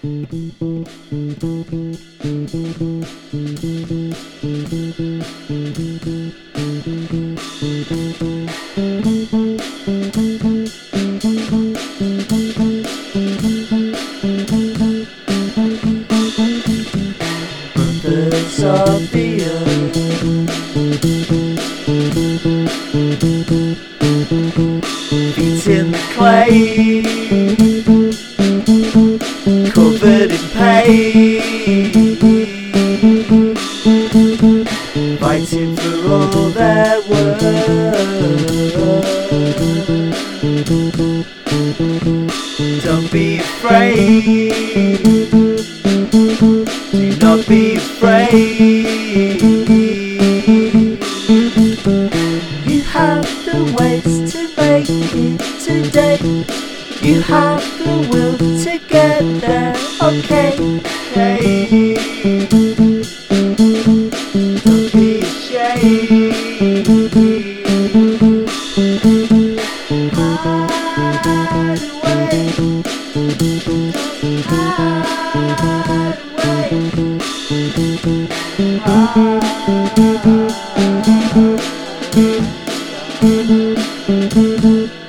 Earth Feet in the clay Covered in pain. Fighting for all their worth Don't be afraid. Do not be afraid. You have the ways to you have the will to get there, okay? Hey. Don't be ashamed. Hide away. Don't. Hide away.